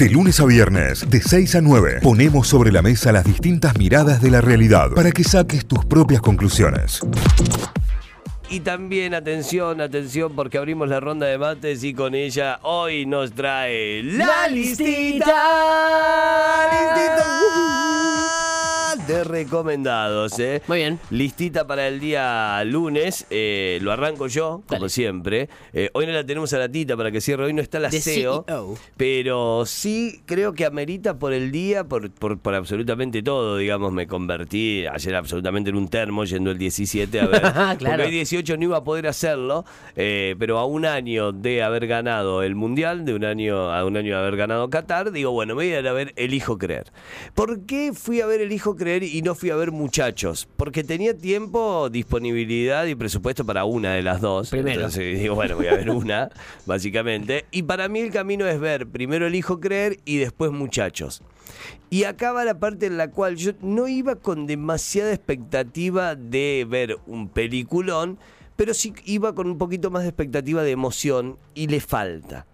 De lunes a viernes, de 6 a 9, ponemos sobre la mesa las distintas miradas de la realidad para que saques tus propias conclusiones. Y también, atención, atención, porque abrimos la ronda de mates y con ella hoy nos trae la listita. De recomendados, ¿eh? Muy bien. Listita para el día lunes. eh, lo arranco yo, como siempre. Eh, hoy no la tenemos a la tita para que cierre. Hoy no está la The CEO. CEO. Pero sí creo que amerita por el día, por, por, por absolutamente todo. Digamos, me convertí ayer absolutamente en un termo yendo el 17 a ver. Claro. Porque hoy 18 no iba a poder hacerlo, eh, pero a un año de haber ganado el Mundial, de un año a un año de haber ganado Qatar, digo, bueno, me voy a ir a ver Elijo Creer. ¿Por qué fui a ver Elijo Creer y no fui a ver Muchachos? Porque tenía tiempo, disponibilidad y presupuesto para una de las dos. Primero. Entonces digo, bueno, voy a ver una, básicamente. Y para mí el camino es ver primero Elijo Creer y después Muchachos. Y acá va la parte en la cual yo no iba con demasiada expectativa de ver un peliculón, pero sí iba con un poquito más de expectativa de emoción y le falta.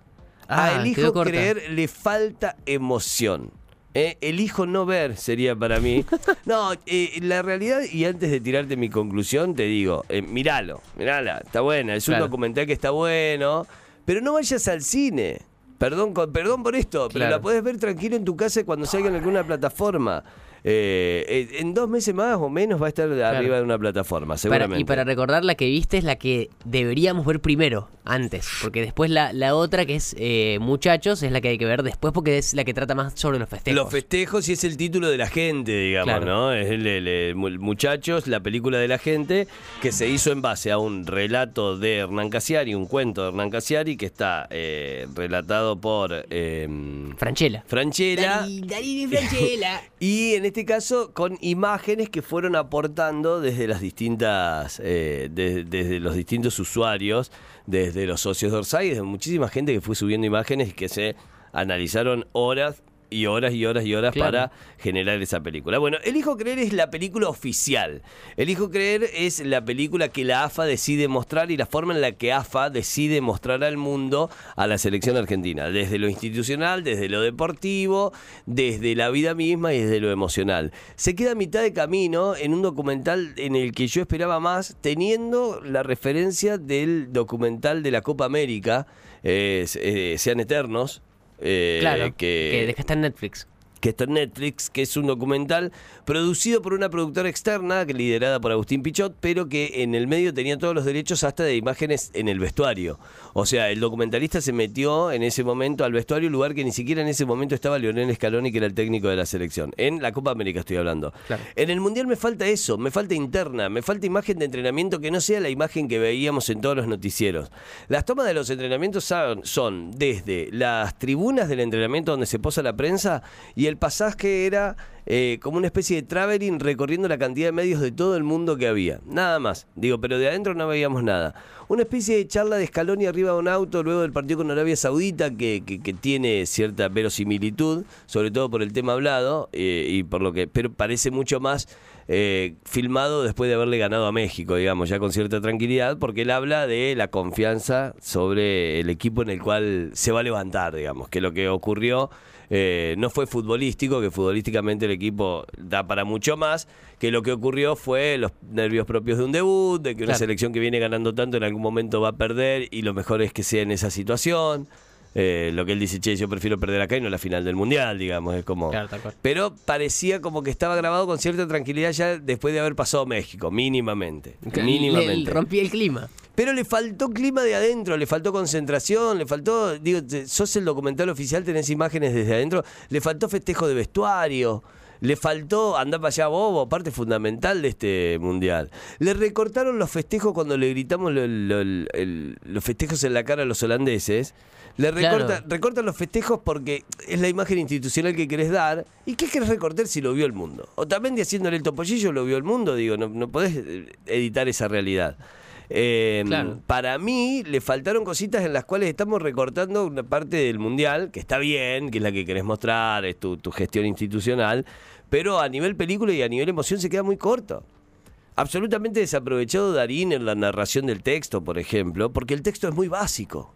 Ah, a quedó Elijo. Creer le falta emoción. ¿Eh? Elijo no ver sería para mí. No, eh, la realidad, y antes de tirarte mi conclusión, te digo, eh, míralo, mirala, está buena, es un documental que está bueno, pero no vayas al cine. Perdón, con- perdón por esto, pero la podés ver tranquilo en tu casa cuando salga en alguna plataforma. Eh, eh, en dos meses más o menos va a estar arriba de una plataforma, Para- seguramente. y para recordar, la que viste es la que deberíamos ver primero, antes. Porque después la, la otra, que es eh, Muchachos, es la que hay que ver después porque es la que trata más sobre los festejos. Los festejos y es el título de la gente, digamos, Claro. ¿no? Es el, el- el mu- Muchachos, la película de la gente, que se hizo en base a un relato de Hernán Casiari, un cuento de Hernán Casiari, que está eh, relatado por eh, Franchella. Franchella. Darín y Franchella. Y en este caso con imágenes que fueron aportando desde las distintas, eh, de- desde los distintos usuarios, desde los socios de Orsay, desde muchísima gente que fue subiendo imágenes que se analizaron horas y horas y horas y horas Claro. para generar esa película. Bueno, El Hijo Creer es la película oficial. El Hijo Creer es la película que la AFA decide mostrar y la forma en la que AFA decide mostrar al mundo a la selección argentina. Desde lo institucional, desde lo deportivo, desde la vida misma y desde lo emocional. Se queda a mitad de camino en un documental en el que yo esperaba más, teniendo la referencia del documental de la Copa América, eh, eh, Sean Eternos. Eh, claro. que, que está en Netflix. que está en Netflix, que es un documental producido por una productora externa liderada por Agustín Pichot, pero que en el medio tenía todos los derechos hasta de imágenes en el vestuario. O sea, el documentalista se metió en ese momento al vestuario, lugar que ni siquiera en ese momento estaba Leonel Scaloni, que era el técnico de la selección. En la Copa América estoy hablando. Claro. En el Mundial me falta eso, me falta interna, me falta imagen de entrenamiento que no sea la imagen que veíamos en todos los noticieros. Las tomas de los entrenamientos son desde las tribunas del entrenamiento donde se posa la prensa y el pasaje era eh, como una especie de traveling recorriendo la cantidad de medios de todo el mundo que había. Nada más. Digo, pero de adentro no veíamos nada. Una especie de charla de Scaloni arriba de un auto luego del partido con Arabia Saudita que, que- que tiene cierta verosimilitud, sobre todo por el tema hablado eh, y por lo que, pero parece mucho más eh, filmado después de haberle ganado a México, digamos, ya con cierta tranquilidad, porque él habla de la confianza sobre el equipo en el cual se va a levantar, digamos, que lo que ocurrió eh, no fue futbolístico, que futbolísticamente el equipo da para mucho más, que lo que ocurrió fue los nervios propios de un debut, de que una Claro. selección que viene ganando tanto en algún momento va a perder y lo mejor es que sea en esa situación. Eh, lo que él dice, che, yo prefiero perder acá y no la final del mundial, digamos, es como... Claro, tal cual. Pero parecía como que estaba grabado con cierta tranquilidad ya después de haber pasado México, mínimamente. Mínimamente. Le- rompí el clima. Pero le faltó clima de adentro, le faltó concentración, le faltó, digo, sos el documental oficial, tenés imágenes desde adentro, le faltó festejo de vestuario, le faltó andar para allá bobo, parte fundamental de este mundial. Le recortaron los festejos cuando le gritamos lo- lo- el- los festejos en la cara a los holandeses. Le recorta- Claro. recortan los festejos porque es la imagen institucional que querés dar. ¿Y qué querés recortar si lo vio el mundo? O también de haciéndole el topollillo lo vio el mundo, digo, no, no podés eh, editar esa realidad. Eh, Claro. Para mí le faltaron cositas en las cuales estamos recortando una parte del mundial, que está bien, que es la que querés mostrar, es tu, tu gestión institucional, pero a nivel película y a nivel emoción se queda muy corto. Absolutamente desaprovechado Darín en la narración del texto, por ejemplo, porque el texto es muy básico.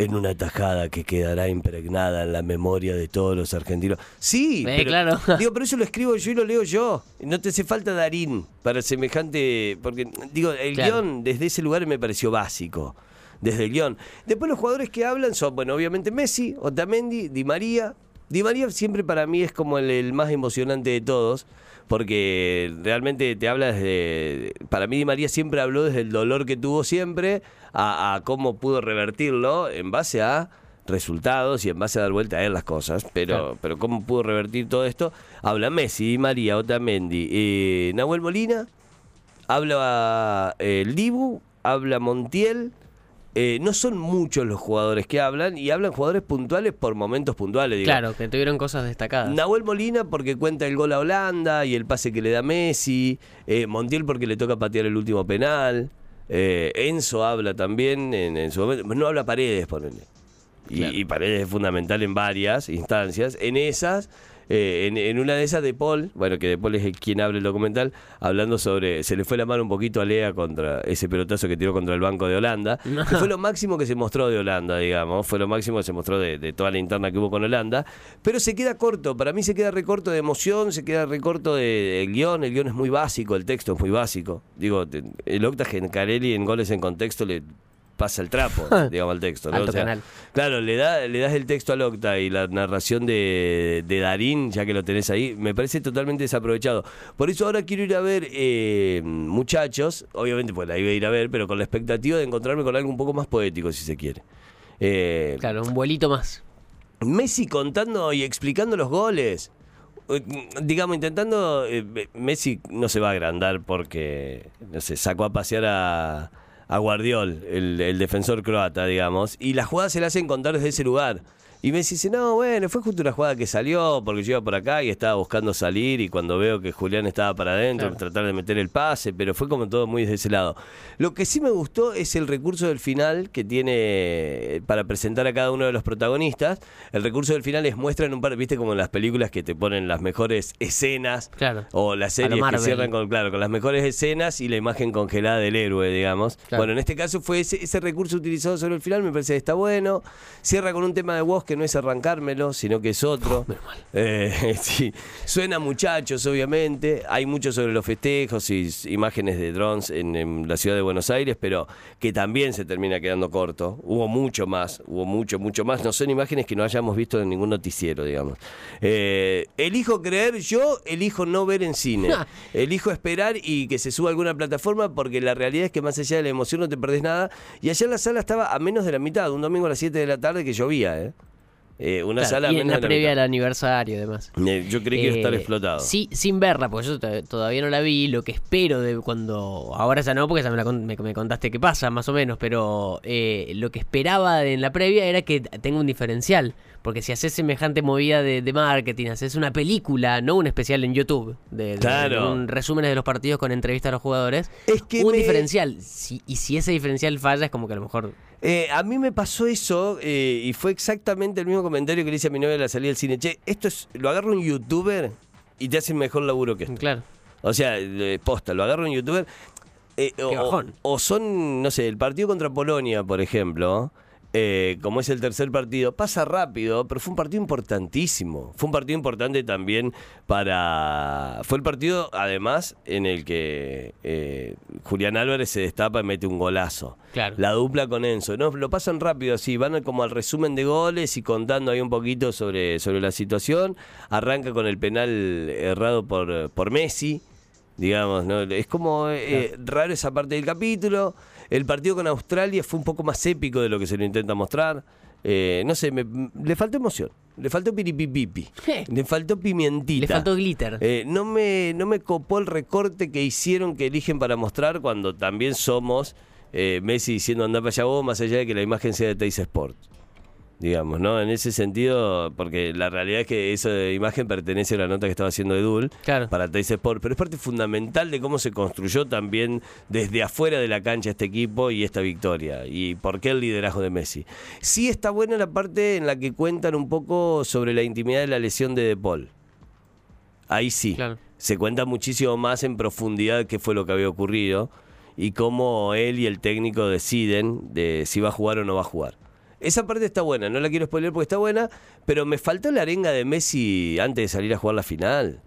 En una tajada que quedará impregnada en la memoria de todos los argentinos. Sí, Eh, pero, claro. digo, pero eso lo escribo yo y lo leo yo. No te hace falta Darín para semejante. Porque, digo, el Claro. guion desde ese lugar me pareció básico. Desde el guion. Después los jugadores que hablan son, bueno, obviamente Messi, Otamendi, Di María. Di María siempre para mí es como el, el más emocionante de todos. Porque realmente te habla desde. Para mí, Di María siempre habló desde el dolor que tuvo siempre a, a cómo pudo revertirlo en base a resultados y en base a dar vuelta a él las cosas. Pero, Claro. pero cómo pudo revertir todo esto. Habla Messi, Di María, Otamendi, eh, Nahuel Molina, habla eh, el Dibu, habla Montiel. Eh, no son muchos los jugadores que hablan y hablan jugadores puntuales por momentos puntuales. digo. Claro, que tuvieron cosas destacadas. Nahuel Molina porque cuenta el gol a Holanda y el pase que le da Messi. Eh, Montiel porque le toca patear el último penal. Eh, Enzo habla también en, en su momento. No habla Paredes, ponele. Y, Claro. y Paredes es fundamental en varias instancias. En esas, eh, en, en una de esas de Paul, bueno, que de Paul es quien habla el documental, hablando sobre. Se le fue la mano un poquito a Lea contra ese pelotazo que tiró contra el banco de Holanda. No. Que fue lo máximo que se mostró de Holanda, digamos. Fue lo máximo que se mostró de, de toda la interna que hubo con Holanda. Pero se queda corto. Para mí se queda recorto de emoción, se queda recorto de, del guion. El guion es muy básico, el texto es muy básico. Digo, el Octa Gencarelli en goles en contexto le pasa el trapo, digamos, al texto. ¿no? Alto O sea, canal. Claro, le, da, le das el texto al Octa y la narración de, de Darín, ya que lo tenés ahí, me parece totalmente desaprovechado. Por eso ahora quiero ir a ver eh, Muchachos, obviamente pues la iba a ir a ver, pero con la expectativa de encontrarme con algo un poco más poético, si se quiere. Eh, Claro, un vuelito más. Messi contando y explicando los goles. Eh, Digamos, intentando. eh, Messi no se va a agrandar porque, no sé, sacó a pasear a, a Guardiol, el, el defensor croata, digamos, y las jugadas se le hacen contar desde ese lugar. Y Messi dice, no, bueno, fue justo una jugada que salió porque yo iba por acá y estaba buscando salir y cuando veo que Julián estaba para adentro, Claro. tratar de meter el pase, pero fue como todo muy desde ese lado. Lo que sí me gustó es el recurso del final que tiene eh, para presentar a cada uno de los protagonistas. El recurso del final es muestran un par, viste como en las películas que te ponen las mejores escenas Claro. o las series que cierran con, claro, con las mejores escenas y la imagen congelada del héroe, digamos. Claro. Bueno, en este caso fue ese, ese recurso utilizado sobre el final, me parece que está bueno. Cierra con un tema de voz que no es arrancármelo, sino que es otro. Eh, sí. Suena muchachos, obviamente. Hay mucho sobre los festejos y imágenes de drones en, en la ciudad de Buenos Aires, pero que también se termina quedando corto. Hubo mucho más, hubo mucho, mucho más. No son imágenes que no hayamos visto en ningún noticiero, digamos. Eh, elijo creer, yo elijo no ver en cine. elijo esperar y que se suba a alguna plataforma porque la realidad es que más allá de la emoción no te perdés nada. Y allá en la sala estaba a menos de la mitad, un domingo a las 7 de la tarde que llovía, ¿eh? Eh, una Claro, sala y en la previa del aniversario y demás. Eh, Yo creí que iba a estar Eh, explotado. Sí, sin verla, porque yo to- todavía no la vi. Lo que espero de cuando. Ahora ya no, porque ya me, la me- me contaste qué pasa, más o menos. Pero eh, lo que esperaba de- en la previa era que tenga un diferencial. Porque si haces semejante movida de, de marketing, haces una película, no un especial en YouTube, de, Claro. de un resúmenes de los partidos con entrevistas a los jugadores, Es que un me- diferencial. Si- y si ese diferencial falla, es como que a lo mejor. Eh, a mí me pasó eso eh, y fue exactamente el mismo comentario que le hice a mi novia a la salida del cine. Che, esto es, lo agarro un youtuber y te hace mejor laburo que esto. Claro. O sea, posta, lo agarro un youtuber. eh, o son, no sé, el partido contra Polonia, por ejemplo, eh, como es el tercer partido, pasa rápido, pero fue un partido importantísimo. Fue un partido importante también para... Fue el partido, además, en el que eh, Julián Álvarez se destapa y mete un golazo. Claro. La dupla con Enzo. No, lo pasan rápido así, van como al resumen de goles y contando ahí un poquito sobre, sobre la situación. Arranca con el penal errado por, por Messi, digamos, ¿no? Es como eh, raro esa parte del capítulo. El partido con Australia fue un poco más épico de lo que se lo intenta mostrar. Eh, no sé, me- le faltó emoción, le faltó piripipipi, le faltó pimientita. Le faltó glitter. Eh, no, me, no me copó el recorte que hicieron que eligen para mostrar cuando también somos eh, Messi diciendo anda para allá vos, más allá de que la imagen sea de Teis Sport. Digamos, ¿no? En ese sentido, porque la realidad es que esa imagen pertenece a la nota que estaba haciendo Edul Claro. para Teis Sport, pero es parte fundamental de cómo se construyó también desde afuera de la cancha este equipo y esta victoria. Y por qué el liderazgo de Messi. Sí está buena la parte en la que cuentan un poco sobre la intimidad de la lesión de De Paul. Ahí sí. Claro. Se cuenta muchísimo más en profundidad qué fue lo que había ocurrido y cómo él y el técnico deciden de si va a jugar o no va a jugar. Esa parte está buena, no la quiero spoiler porque está buena, pero me faltó la arenga de Messi antes de salir a jugar la final.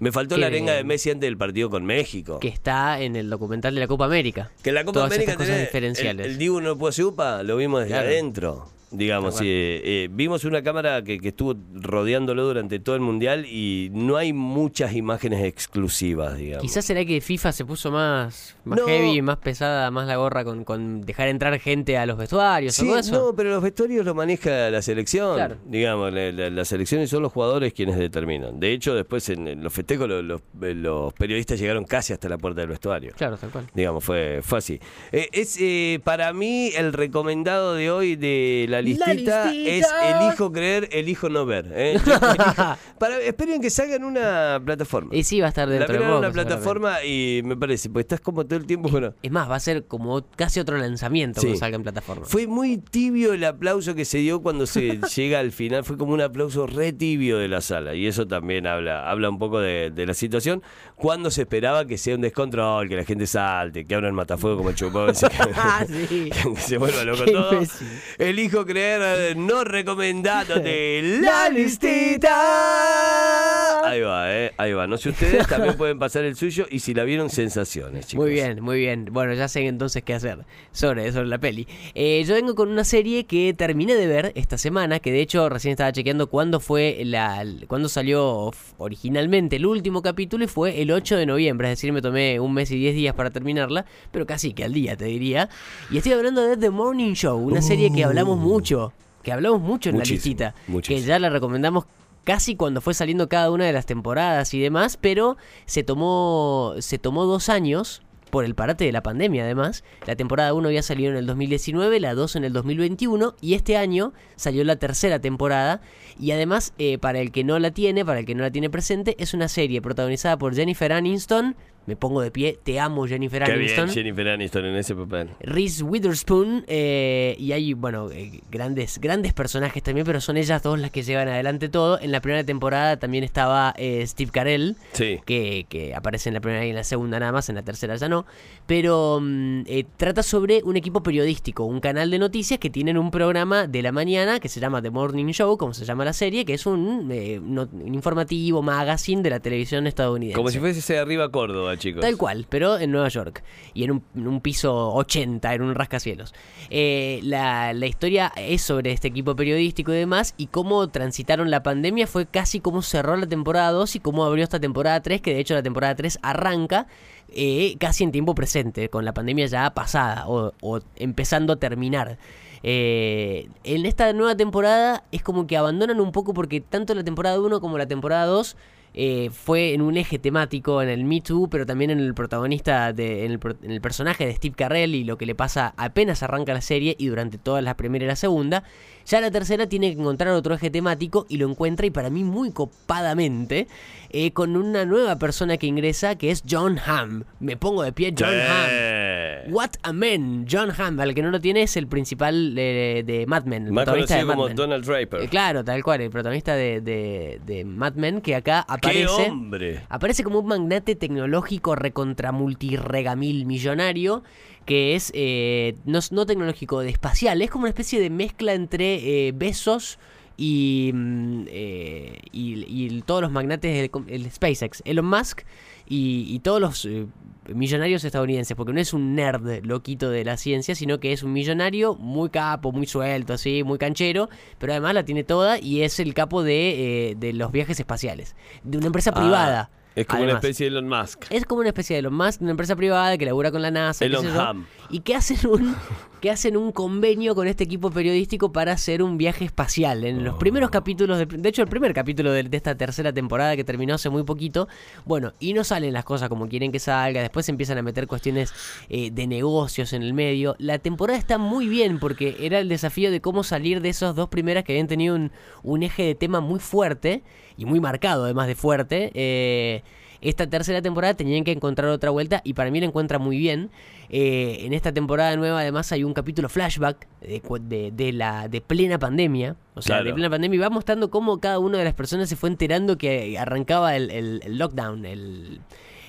Me faltó Que- la arenga de Messi antes del partido con México. Que está en el documental de la Copa América. Que en la Copa Todas América tenés- diferenciales. El, el Dibu no puede ser UPA, lo vimos desde Claro. adentro. Digamos, eh, eh, vimos una cámara que, que estuvo rodeándolo durante todo el mundial y no hay muchas imágenes exclusivas, digamos. Quizás será que FIFA se puso más, más No. heavy, más pesada, más la gorra con, con dejar entrar gente a los vestuarios, Sí, eso. no, pero los vestuarios lo maneja la selección. Claro. Digamos, la, la- las selecciones son los jugadores quienes determinan. De hecho, después en, en los festejos los, los- los periodistas llegaron casi hasta la puerta del vestuario. Claro, tal cual. Digamos, fue, fue así. Eh, es eh, para mí el recomendado de hoy de la listita, es elijo creer, elijo no ver. ¿eh? Elijo- para, esperen que salga en una plataforma. Y sí, va a estar la dentro de verán en poco, una plataforma y me parece, porque estás como todo el tiempo con... Es más, va a ser como casi otro lanzamiento Sí. cuando salga en plataforma. Fue muy tibio el aplauso que se dio cuando se llega al final. Fue como un aplauso re tibio de la sala. Y eso también habla, habla un poco de, de la situación. Cuando se esperaba que sea un descontrol, que la gente salte, que abran matafuego como el chupón. que, Ah, sí. que se vuelva loco Qué todo. imbécil. Elijo creer, eh, no recomendándote la listita. Ahí va, eh. Ahí va. No sé ustedes, también pueden pasar el suyo. Y si la vieron, sensaciones, chicos. Muy bien, muy bien. Bueno, ya sé entonces qué hacer sobre, sobre la peli. Eh, yo vengo con una serie que terminé de ver esta semana, que de hecho recién estaba chequeando cuándo fue la, cuándo salió originalmente el último capítulo y fue el 8 de noviembre, es decir, me tomé un mes y 10 días para terminarla, pero casi que al día te diría. Y estoy hablando de The Morning Show, una serie que hablamos mucho, que hablamos mucho en Uh. Muchísimo, la listita, que muchísimo. ya la recomendamos casi cuando fue saliendo cada una de las temporadas y demás, pero se tomó, se tomó dos años por el parate de la pandemia además. La temporada 1 había salido en el 2019, la 2 en el 2021 y este año salió la tercera temporada y además eh, para el que no la tiene, para el que no la tiene presente, es una serie protagonizada por Jennifer Aniston. Me pongo de pie, te amo Jennifer Qué Aniston. bien, Jennifer Aniston en ese papel. Reese Witherspoon eh, y hay, bueno, eh, grandes, grandes personajes también, pero son ellas dos las que llevan adelante todo. En la primera temporada también estaba eh, Steve Carell, Sí. que, que aparece en la primera y en la segunda nada más, en la tercera ya no. Pero mm, trata sobre un equipo periodístico, un canal de noticias que tienen un programa de la mañana que se llama The Morning Show, como se llama la serie, que es un, no- un informativo, magazine de la televisión estadounidense. Como si fuese ese de arriba Córdoba, chicos. Tal cual, pero en Nueva York. Y en un, piso 80, en un rascacielos. Eh, la, la historia es sobre este equipo periodístico y demás. Y cómo transitaron la pandemia fue casi como cerró la temporada 2 y cómo abrió esta temporada 3. Que de hecho la temporada 3 arranca eh, casi en tiempo presente, con la pandemia ya pasada o, o empezando a terminar. Eh, en esta nueva temporada es como que abandonan un poco porque tanto la temporada 1 como la temporada 2 eh, fue en un eje temático en el Me Too, pero también en el protagonista, de, en, el, en el personaje de Steve Carell y lo que le pasa apenas arranca la serie y durante todas las primera y la segunda. Ya la tercera tiene que encontrar otro eje temático y lo encuentra y para mí muy copadamente eh, con una nueva persona que ingresa que es John Hamm. Me pongo de pie John Hamm. What a Man, John Hamm, al que no lo tiene es el principal de, de Mad Men, el Más protagonista de Mad como Men. Donald Draper. Eh, claro, tal cual, el protagonista de, de, de Mad Men que acá ¡Qué aparece. hombre! Aparece como un magnate tecnológico recontra multiregamil millonario que es eh, no, no tecnológico, de espacial. Es como una especie de mezcla entre eh, Besos y, mm, eh, y, y todos los magnates del SpaceX, Elon Musk y, y todos los eh, millonarios estadounidenses, porque no es un nerd loquito de la ciencia, sino que es un millonario muy capo, muy suelto, así, muy canchero, pero además la tiene toda y es el capo de, eh, de los viajes espaciales, de una empresa Ah, privada. Es como además. una especie de Elon Musk. Es como una especie de Elon Musk, una empresa privada que labura con la NASA. qué Elon sé yo, Ham. Y que hacen un que hacen un convenio con este equipo periodístico para hacer un viaje espacial. En los primeros capítulos, de, de hecho el primer capítulo de, de esta tercera temporada que terminó hace muy poquito, bueno, y no salen las cosas como quieren que salga, después se empiezan a meter cuestiones eh, de negocios en el medio. La temporada está muy bien porque era el desafío de cómo salir de esos dos primeras que habían tenido un, un eje de tema muy fuerte y muy marcado además de fuerte. Eh, esta tercera temporada tenían que encontrar otra vuelta y para mí la encuentra muy bien. Eh, en esta temporada nueva además hay un capítulo flashback de, de, de la de plena pandemia. O sea, Claro. de plena pandemia y va mostrando cómo cada una de las personas se fue enterando que arrancaba el, el- el lockdown, el,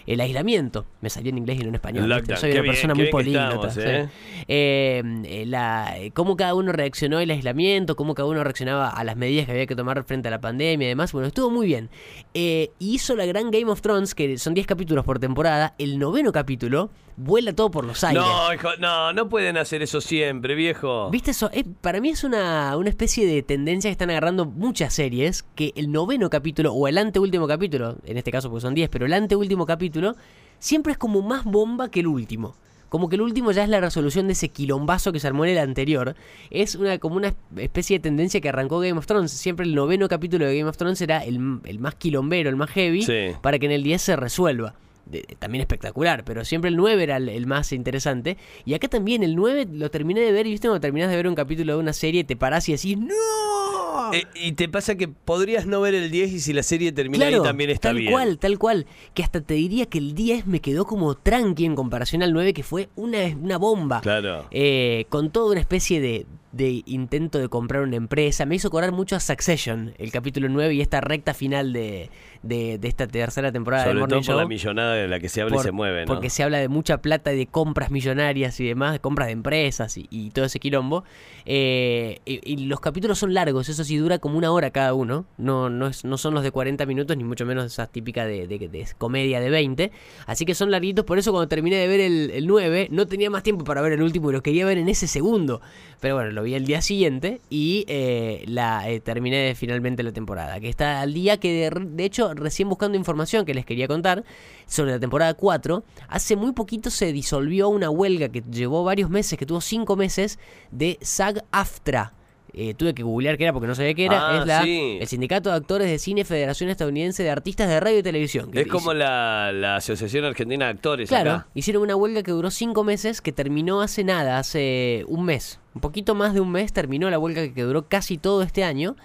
el aislamiento. Me salió en inglés y no en español. Lockdown. Soy una persona muy políglota. ¿eh? Eh, eh, la, cómo cada uno reaccionó al aislamiento, cómo cada uno reaccionaba a las medidas que había que tomar frente a la pandemia y demás. Bueno, estuvo muy bien. Eh, hizo la gran Game of Thrones, que son 10 capítulos por temporada. El noveno capítulo vuela todo por los aires. No, hijo, no, no pueden hacer eso siempre, viejo. ¿Viste eso? Eh, para mí es una, una especie de tendencia que están agarrando muchas series, que el noveno capítulo, o el anteúltimo capítulo, en este caso porque son 10, pero el anteúltimo capítulo, siempre es como más bomba que el último. Como que el último ya es la resolución de ese quilombazo que se armó en el anterior. Es una como una especie de tendencia que arrancó Game of Thrones. Siempre el noveno capítulo de Game of Thrones era el, el más quilombero, el más heavy, Sí. para que en el 10 se resuelva. De- también espectacular, pero siempre el 9 era el, el más interesante. Y acá también el 9 lo terminé de ver y viste cuando terminás de ver un capítulo de una serie te parás y decís ¡No! Eh, y te pasa que podrías no ver el 10 y si la serie termina Claro, ahí también está tal bien. cual, tal cual. Que hasta te diría que el 10 me quedó como tranqui en comparación al 9, que fue una, una bomba. Claro. Eh, con toda una especie de, de intento de comprar una empresa. Me hizo cobrar mucho a Succession, el capítulo 9 y esta recta final de, de, de esta tercera temporada de Sobre Morning todo por la millonada de la que se habla y se mueve, ¿no? Porque se habla de mucha plata y de compras millonarias y demás, de compras de empresas y, y todo ese quilombo. Eh, y, y los capítulos son largos, eso sí dura como una hora cada uno. No, no, es, no son los de 40 minutos, ni mucho menos esa típica de, de- de comedia de 20. Así que son larguitos, por eso cuando terminé de ver el, el 9, no tenía más tiempo para ver el último y lo quería ver en ese segundo. Pero bueno, lo vi el día siguiente y eh, la eh, terminé finalmente la temporada. Que está al día que, de, de hecho, recién buscando información que les quería contar sobre la temporada 4, hace muy poquito se disolvió una huelga que llevó varios meses, que tuvo 5 meses, de SAG-AFTRA. Eh, tuve que googlear qué era porque no sabía qué era. Ah, es la, sí. el Sindicato de Actores de Cine Federación Estadounidense de Artistas de Radio y Televisión. que Es como la, la Asociación Argentina de Actores Claro, acá. hicieron una huelga que duró cinco meses, que terminó hace nada, hace un mes. Un poquito más de un mes terminó la huelga que duró casi todo este año.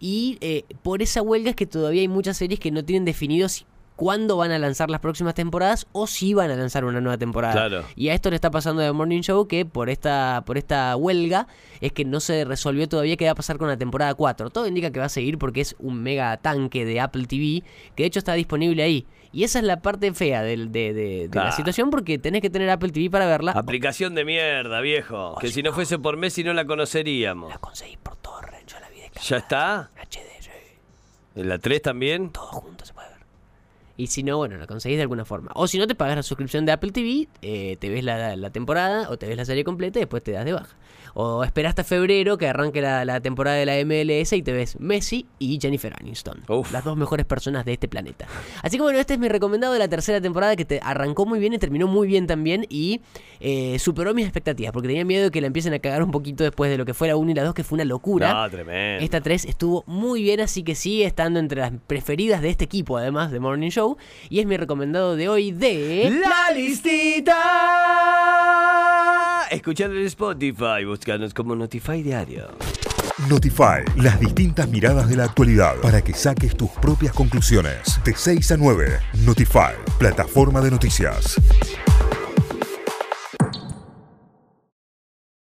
Y eh, por esa huelga es que todavía hay muchas series que no tienen definido si- cuándo van a lanzar las próximas temporadas o si van a lanzar una nueva temporada. Claro. Y a esto le está pasando de Morning Show que por esta, por esta huelga es que no se resolvió todavía qué va a pasar con la temporada 4. Todo indica que va a seguir porque es un mega tanque de Apple TV que de hecho está disponible ahí. Y esa es la parte fea de, de- de la situación porque tenés que tener Apple TV para verla. Aplicación de mierda, viejo. Que si no fuese por Messi no la conoceríamos. La conseguís por torrent, yo la vi de ¿Ya está? HD, ¿En la 3 también? todo junto se puede ver. Y si no, bueno, la conseguís de alguna forma. O si no, te pagas la suscripción de Apple TV, eh, te ves la, la temporada o te ves la serie completa y después te das de baja. O esperás hasta febrero que arranque la, la temporada de la MLS y te ves Messi y Jennifer Aniston. Uf. Las dos mejores personas de este planeta. Así que bueno, este es mi recomendado de la tercera temporada que te arrancó muy bien y terminó muy bien también y eh, superó mis expectativas porque tenía miedo de que la empiecen a cagar un poquito después de lo que fue la 1 y la 2 que fue una locura. No, tremendo. Esta 3 estuvo muy bien, así que sigue estando entre las preferidas de este equipo, además de Morning Show. Y es mi recomendado de hoy de. ¡La listita! Escuchando en Spotify, búscanos como Notify Diario. Notify, las distintas miradas de la actualidad para que saques tus propias conclusiones. De 6 a 9, Notify, plataforma de noticias.